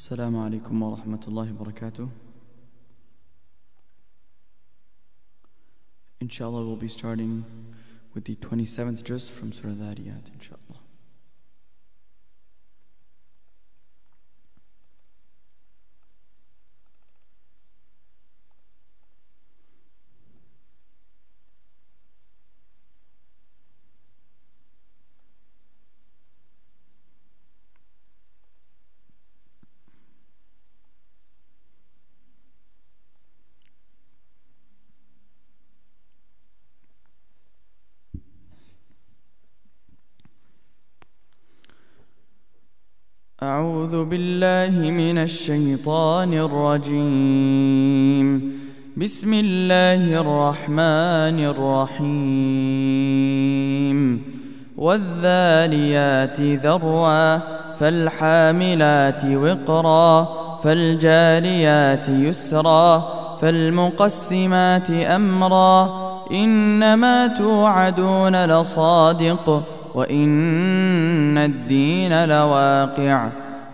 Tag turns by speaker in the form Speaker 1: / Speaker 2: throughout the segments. Speaker 1: السلام عليكم ورحمة الله وبركاته Inshallah we'll be starting with the 27th juz from Surah Dhariyat inshallah
Speaker 2: أعوذ بالله من الشيطان الرجيم بسم الله الرحمن الرحيم والذاريات ذروا فالحاملات وقرا فالجاريات يسرا فالمقسمات أمرا إنما توعدون لصادق وإن الدين لواقع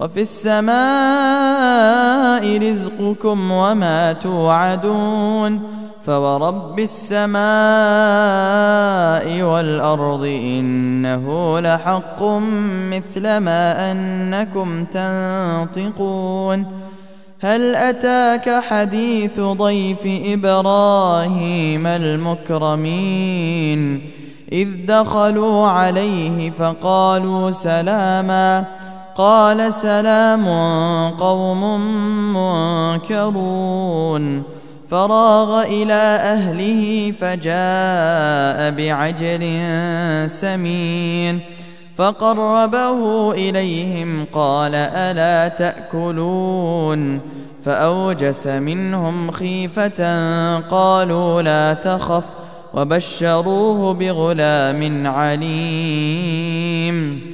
Speaker 2: وفي السماء رزقكم وما توعدون فورب السماء والأرض إنه لحق مثل ما أنكم تنطقون هل أتاك حديث ضيف إبراهيم المكرمين إذ دخلوا عليه فقالوا سلاماً قال سلام قوم منكرون فراغ إلى أهله فجاء بعجل سمين فقربه إليهم قال ألا تأكلون فأوجس منهم خيفة قالوا لا تخف وبشروه بغلام عليم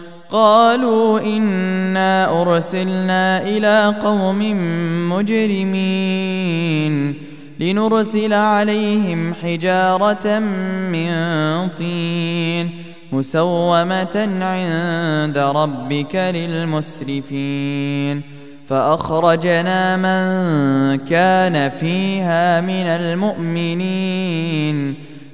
Speaker 2: قالوا إنا أرسلنا إلى قوم مجرمين لنرسل عليهم حجارة من طين مسومة عند ربك للمسرفين فأخرجنا من كان فيها من المؤمنين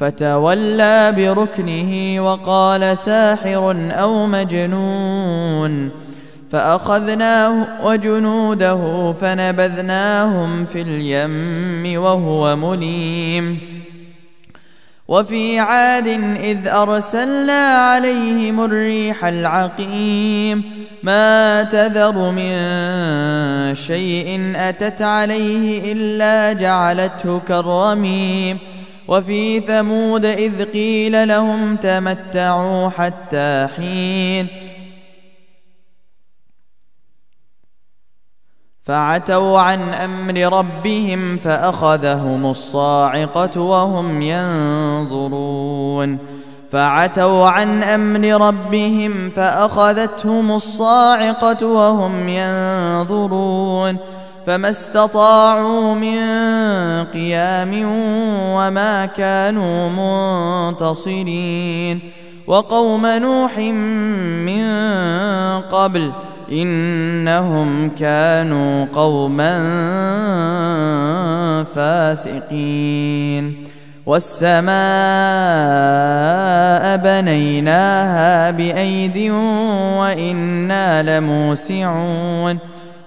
Speaker 2: فتولى بركنه وقال ساحر أو مجنون فأخذناه وجنوده فنبذناهم في اليم وهو مليم وفي عاد إذ أرسلنا عليهم الريح العقيم ما تذر من شيء أتت عليه إلا جعلته كالرميم وفي ثمود إذ قيل لهم تمتعوا حتى حين فعتوا عن أمر ربهم فأخذهم الصاعقة وهم ينظرون فعتوا عن أمر ربهم فأخذتهم الصاعقة وهم ينظرون فما استطاعوا من قيام وما كانوا منتصرين وقوم نوح من قبل انهم كانوا قوما فاسقين والسماء بنيناها بايد وانا لموسعون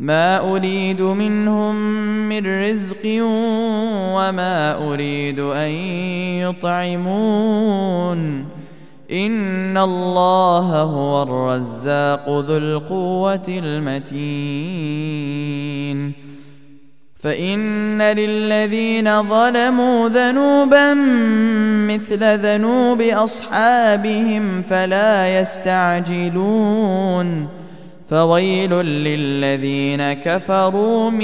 Speaker 2: ما اريد منهم من رزق وما اريد ان يطعمون ان الله هو الرزاق ذو القوه المتين فان للذين ظلموا ذنوبا مثل ذنوب اصحابهم فلا يستعجلون فويل للذين كفروا من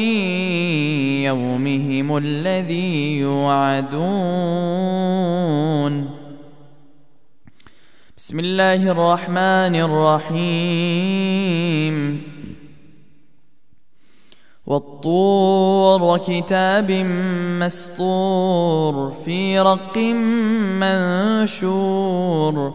Speaker 2: يومهم الذي يوعدون بسم الله الرحمن الرحيم والطور وكتاب مسطور في رق منشور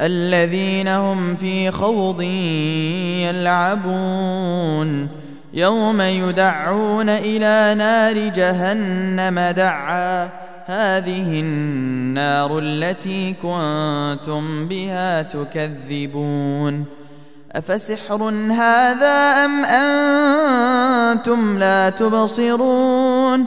Speaker 2: الذين هم في خوض يلعبون يوم يدعون إلى نار جهنم دعا هذه النار التي كنتم بها تكذبون أفسحر هذا أم أنتم لا تبصرون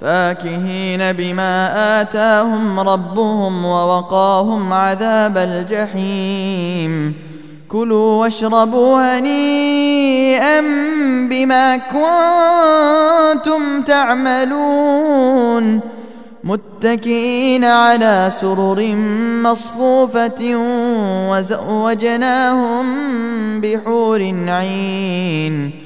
Speaker 2: فاكهين بما آتاهم ربهم ووقاهم عذاب الجحيم كلوا واشربوا هنيئا بما كنتم تعملون متكئين على سرر مصفوفة وزوجناهم بحور عين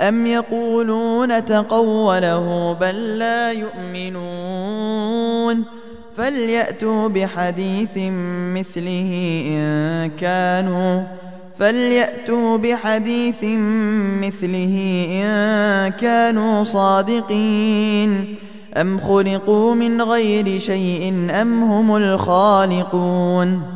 Speaker 2: أم يقولون تقوله بل لا يؤمنون فليأتوا بحديث مثله إن كانوا فليأتوا بحديث مثله إن كانوا صادقين أم خلقوا من غير شيء أم هم الخالقون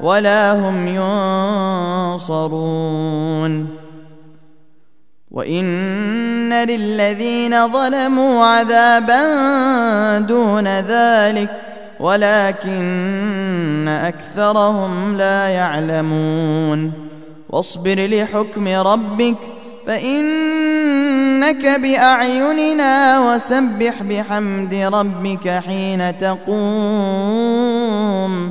Speaker 2: ولا هم ينصرون وان للذين ظلموا عذابا دون ذلك ولكن اكثرهم لا يعلمون واصبر لحكم ربك فانك باعيننا وسبح بحمد ربك حين تقوم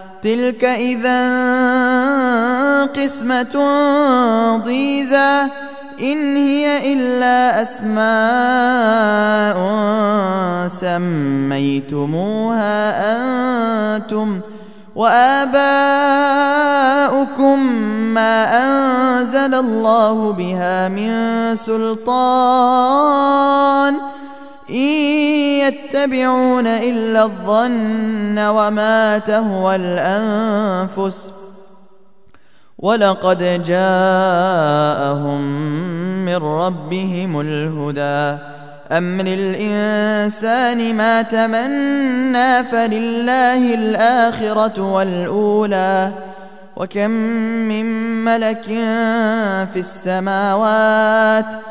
Speaker 2: تلك إذا قسمة ضيزى إن هي إلا أسماء سميتموها أنتم وآباؤكم ما أنزل الله بها من سلطان ۖ إن يتبعون إلا الظن وما تهوى الأنفس ولقد جاءهم من ربهم الهدى أم للإنسان ما تمنى فلله الآخرة والأولى وكم من ملك في السماوات ۖ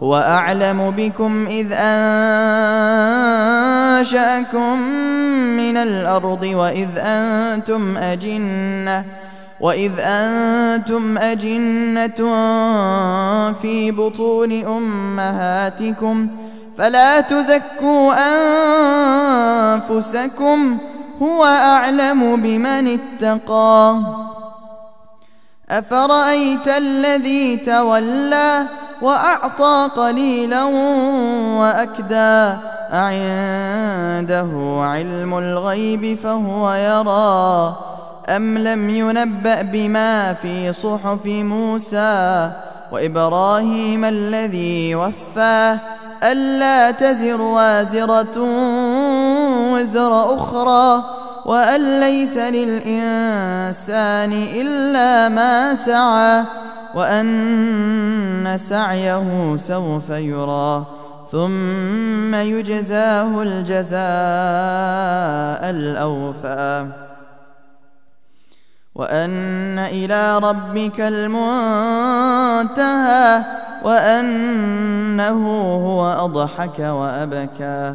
Speaker 2: واعلم بكم اذ انشاكم من الارض واذ انتم اجنه واذ انتم اجنه في بطون امهاتكم فلا تزكوا انفسكم هو اعلم بمن اتقى افرايت الذي تولى وأعطى قليلا وأكدى أعنده علم الغيب فهو يرى أم لم ينبأ بما في صحف موسى وإبراهيم الذي وفاه ألا تزر وازرة وزر أخرى وأن ليس للإنسان إلا ما سعى وأن سعيه سوف يرى ثم يجزاه الجزاء الأوفى وأن إلى ربك المنتهى وأنه هو أضحك وأبكى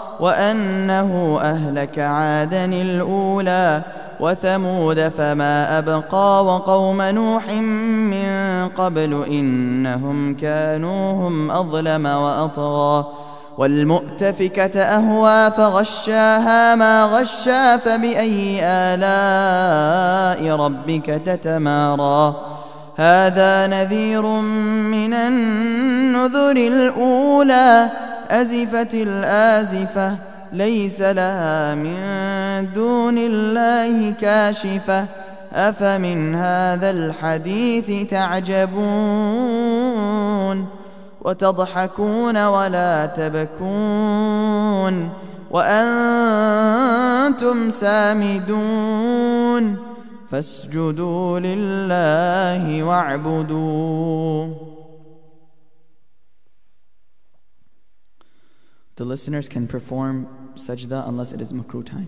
Speaker 2: وأنه أهلك عادا الأولى وثمود فما أبقى وقوم نوح من قبل إنهم كانوا هم أظلم وأطغى والمؤتفكة أهوى فغشاها ما غشا فبأي آلاء ربك تتمارى هذا نذير من النذر الأولى أزفت الآزفة ليس لها من دون الله كاشفة أفمن هذا الحديث تعجبون وتضحكون ولا تبكون وأنتم سامدون فاسجدوا لله واعبدوا
Speaker 1: The listeners can perform sajda unless it is makruh time.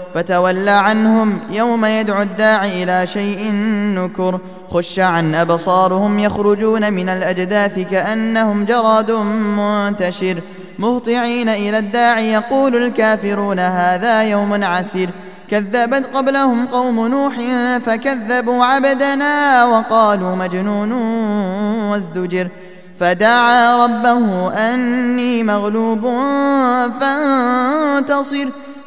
Speaker 2: فتول عنهم يوم يدعو الداع إلى شيء نكر خش عن أبصارهم يخرجون من الأجداث كأنهم جراد منتشر مهطعين إلى الداع يقول الكافرون هذا يوم عسير كذبت قبلهم قوم نوح فكذبوا عبدنا وقالوا مجنون وازدجر فدعا ربه أني مغلوب فانتصر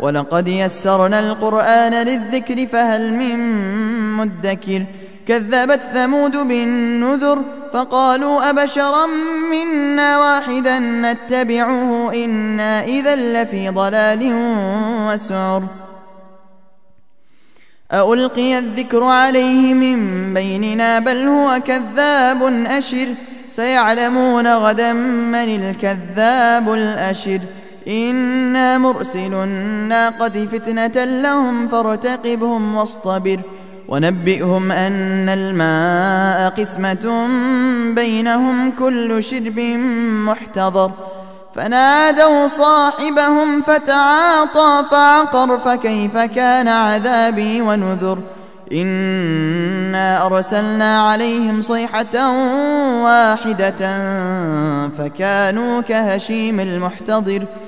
Speaker 2: ولقد يسرنا القرآن للذكر فهل من مدكر كذبت ثمود بالنذر فقالوا أبشرا منا واحدا نتبعه إنا إذا لفي ضلال وسعر ألقي الذكر عليه من بيننا بل هو كذاب أشر سيعلمون غدا من الكذاب الأشر إنا مرسل الناقة فتنة لهم فارتقبهم واصطبر ونبئهم أن الماء قسمة بينهم كل شرب محتضر فنادوا صاحبهم فتعاطى فعقر فكيف كان عذابي ونذر إنا أرسلنا عليهم صيحة واحدة فكانوا كهشيم المحتضر ۖ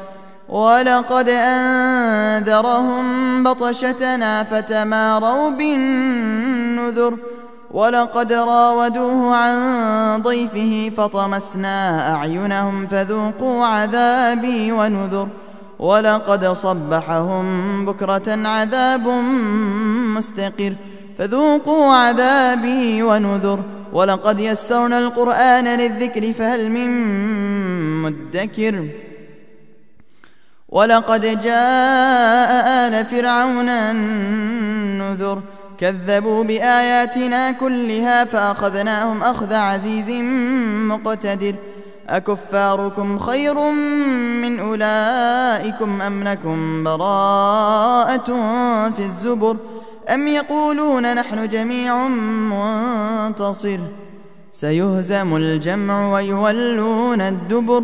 Speaker 2: ولقد أنذرهم بطشتنا فتماروا بالنذر ولقد راودوه عن ضيفه فطمسنا أعينهم فذوقوا عذابي ونذر ولقد صبحهم بكرة عذاب مستقر فذوقوا عذابي ونذر ولقد يسرنا القرآن للذكر فهل من مدكر ۖ ولقد جاء آل فرعون النذر كذبوا بآياتنا كلها فأخذناهم أخذ عزيز مقتدر أكفاركم خير من أولئكم أم لكم براءة في الزبر أم يقولون نحن جميع منتصر سيهزم الجمع ويولون الدبر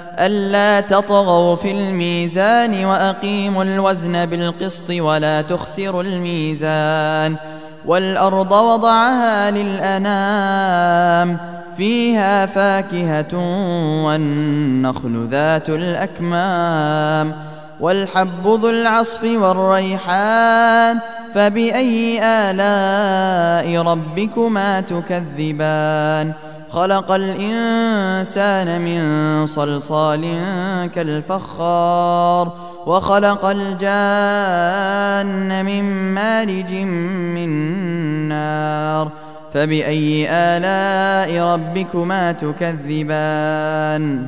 Speaker 2: ألا تطغوا في الميزان وأقيموا الوزن بالقسط ولا تخسروا الميزان والأرض وضعها للأنام فيها فاكهة والنخل ذات الأكمام والحب ذو العصف والريحان فبأي آلاء ربكما تكذبان خلق الإنسان من صلصال كالفخار وخلق الجان من مارج من نار فبأي آلاء ربكما تكذبان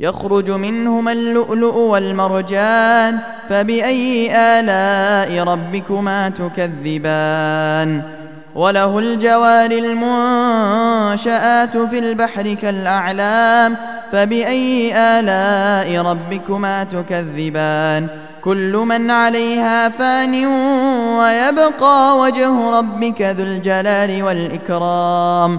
Speaker 2: يخرج منهما اللؤلؤ والمرجان فبأي آلاء ربكما تكذبان وله الجوار المنشآت في البحر كالأعلام فبأي آلاء ربكما تكذبان كل من عليها فان ويبقى وجه ربك ذو الجلال والإكرام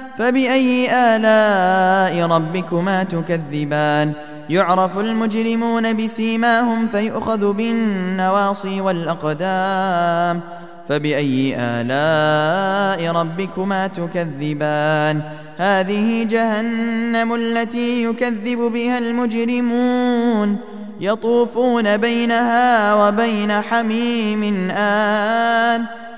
Speaker 2: فبأي آلاء ربكما تكذبان يعرف المجرمون بسيماهم فيؤخذ بالنواصي والأقدام فبأي آلاء ربكما تكذبان هذه جهنم التي يكذب بها المجرمون يطوفون بينها وبين حميم آن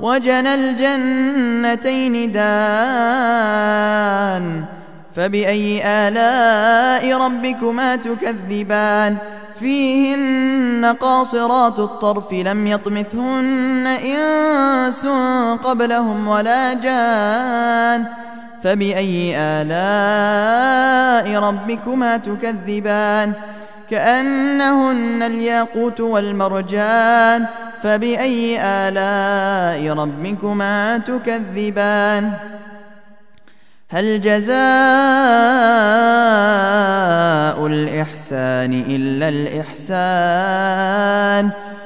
Speaker 2: وجنى الجنتين دان فبأي آلاء ربكما تكذبان فيهن قاصرات الطرف لم يطمثهن إنس قبلهم ولا جان فبأي آلاء ربكما تكذبان كأنهن الياقوت والمرجان فبأي آلاء ربكما تكذبان هل جزاء الإحسان إلا الإحسان ؟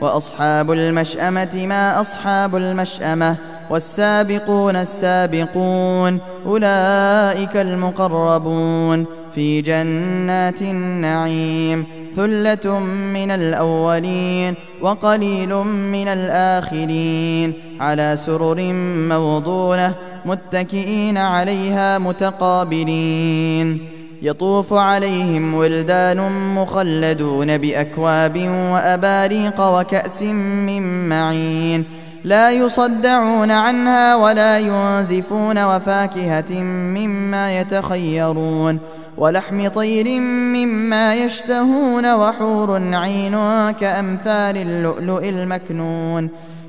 Speaker 2: وأصحاب المشأمة ما أصحاب المشأمة والسابقون السابقون أولئك المقربون في جنات النعيم ثلة من الأولين وقليل من الآخرين على سرر موضونة متكئين عليها متقابلين يطوف عليهم ولدان مخلدون بأكواب وأباريق وكأس من معين لا يصدعون عنها ولا ينزفون وفاكهة مما يتخيرون ولحم طير مما يشتهون وحور عين كأمثال اللؤلؤ المكنون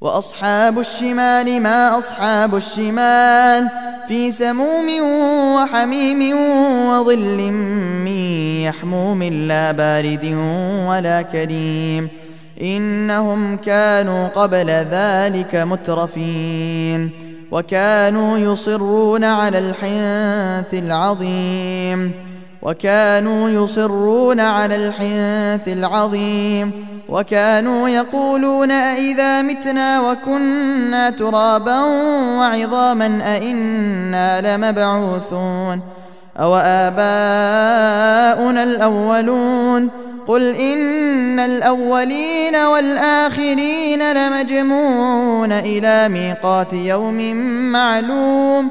Speaker 2: واصحاب الشمال ما اصحاب الشمال في سموم وحميم وظل من يحموم لا بارد ولا كريم انهم كانوا قبل ذلك مترفين وكانوا يصرون على الحنث العظيم وكانوا يصرون على الحنث العظيم وكانوا يقولون أئذا متنا وكنا ترابا وعظاما أئنا لمبعوثون أو آباؤنا الأولون قل إن الأولين والآخرين لمجموعون إلى ميقات يوم معلوم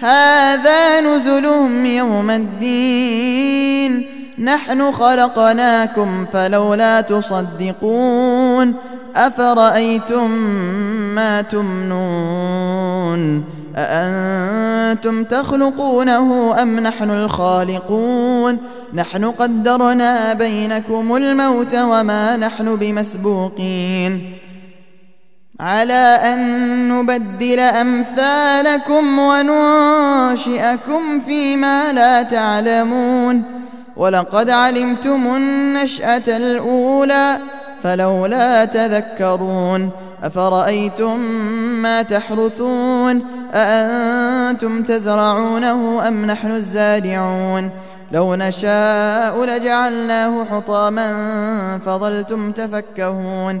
Speaker 2: هذا نزلهم يوم الدين نحن خلقناكم فلولا تصدقون أفرأيتم ما تمنون أأنتم تخلقونه أم نحن الخالقون نحن قدرنا بينكم الموت وما نحن بمسبوقين على أن نبدل أمثالكم وننشئكم فيما لا تعلمون ولقد علمتم النشأة الأولى فلولا تذكرون أفرأيتم ما تحرثون أأنتم تزرعونه أم نحن الزارعون لو نشاء لجعلناه حطاما فظلتم تفكهون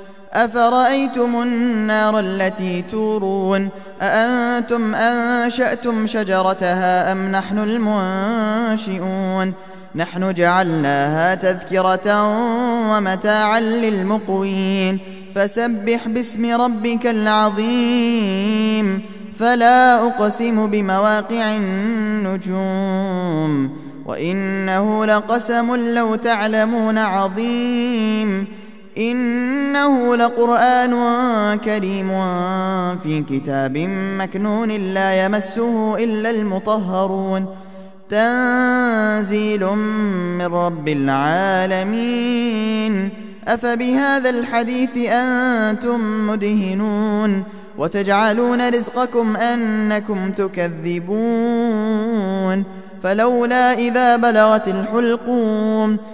Speaker 2: أفرأيتم النار التي تورون أأنتم أنشأتم شجرتها أم نحن المنشئون نحن جعلناها تذكرة ومتاعا للمقوين فسبح باسم ربك العظيم فلا أقسم بمواقع النجوم وإنه لقسم لو تعلمون عظيم إنه لقرآن كريم في كتاب مكنون لا يمسه إلا المطهرون تنزيل من رب العالمين أفبهذا الحديث أنتم مدهنون وتجعلون رزقكم أنكم تكذبون فلولا إذا بلغت الحلقوم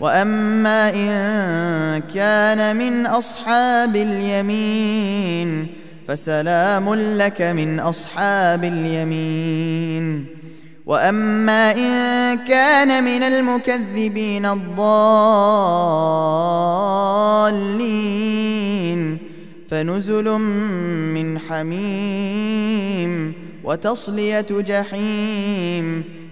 Speaker 2: واما ان كان من اصحاب اليمين فسلام لك من اصحاب اليمين واما ان كان من المكذبين الضالين فنزل من حميم وتصليه جحيم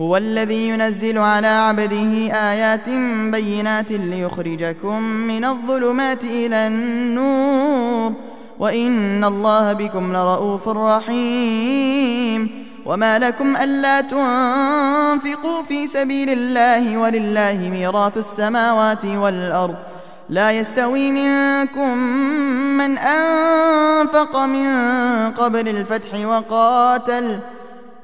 Speaker 2: هو الذي ينزل على عبده آيات بينات ليخرجكم من الظلمات إلى النور وإن الله بكم لرؤوف رحيم وما لكم ألا تنفقوا في سبيل الله ولله ميراث السماوات والأرض لا يستوي منكم من أنفق من قبل الفتح وقاتل ۖ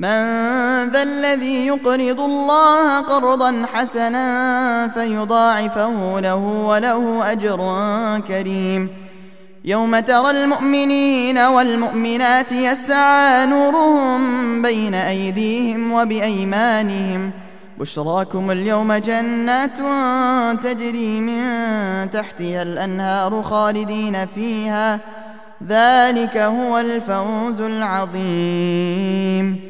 Speaker 2: من ذا الذي يقرض الله قرضا حسنا فيضاعفه له وله اجر كريم يوم ترى المؤمنين والمؤمنات يسعى نورهم بين ايديهم وبايمانهم بشراكم اليوم جنات تجري من تحتها الانهار خالدين فيها ذلك هو الفوز العظيم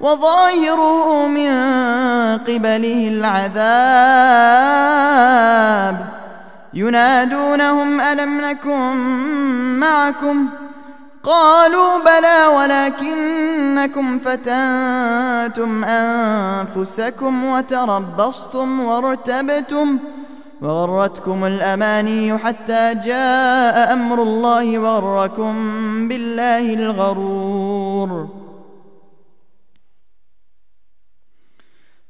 Speaker 2: وظاهره من قبله العذاب ينادونهم ألم نكن معكم قالوا بلى ولكنكم فتنتم أنفسكم وتربصتم وارتبتم وغرتكم الأماني حتى جاء أمر الله وغركم بالله الغرور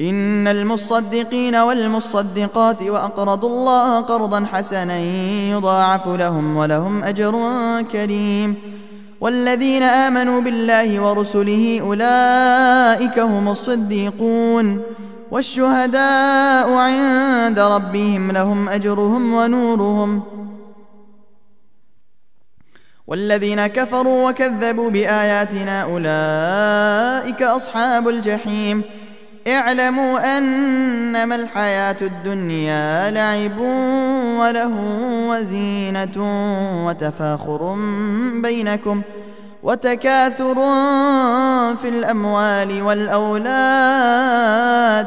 Speaker 2: إن المصدقين والمصدقات وأقرضوا الله قرضا حسنا يضاعف لهم ولهم أجر كريم والذين آمنوا بالله ورسله أولئك هم الصديقون والشهداء عند ربهم لهم أجرهم ونورهم والذين كفروا وكذبوا بآياتنا أولئك أصحاب الجحيم اعلموا انما الحياه الدنيا لعب وله وزينه وتفاخر بينكم وتكاثر في الاموال والاولاد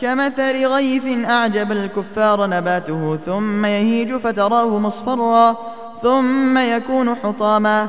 Speaker 2: كمثل غيث اعجب الكفار نباته ثم يهيج فتراه مصفرا ثم يكون حطاما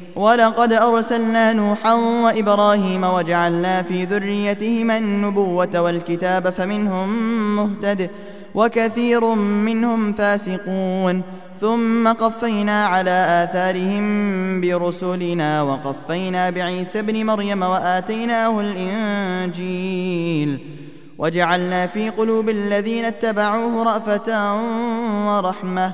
Speaker 2: ولقد أرسلنا نوحا وإبراهيم وجعلنا في ذريتهما النبوة والكتاب فمنهم مهتد وكثير منهم فاسقون ثم قفينا على آثارهم برسلنا وقفينا بعيسى ابن مريم وآتيناه الإنجيل وجعلنا في قلوب الذين اتبعوه رأفة ورحمة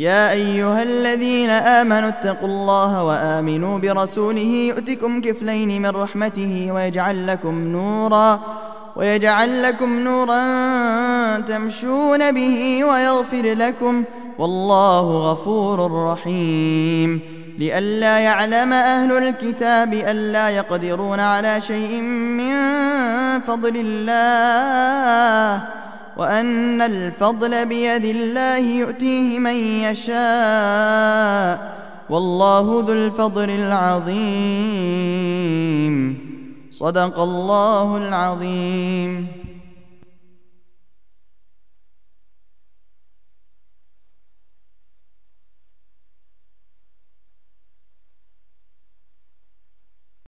Speaker 2: يا أيها الذين آمنوا اتقوا الله وآمنوا برسوله يؤتكم كفلين من رحمته ويجعل لكم نورا ويجعل لكم نورا تمشون به ويغفر لكم والله غفور رحيم لئلا يعلم أهل الكتاب ألا يقدرون على شيء من فضل الله وأن الفضل بيد الله يؤتيه من يشاء والله ذو الفضل العظيم صدق الله العظيم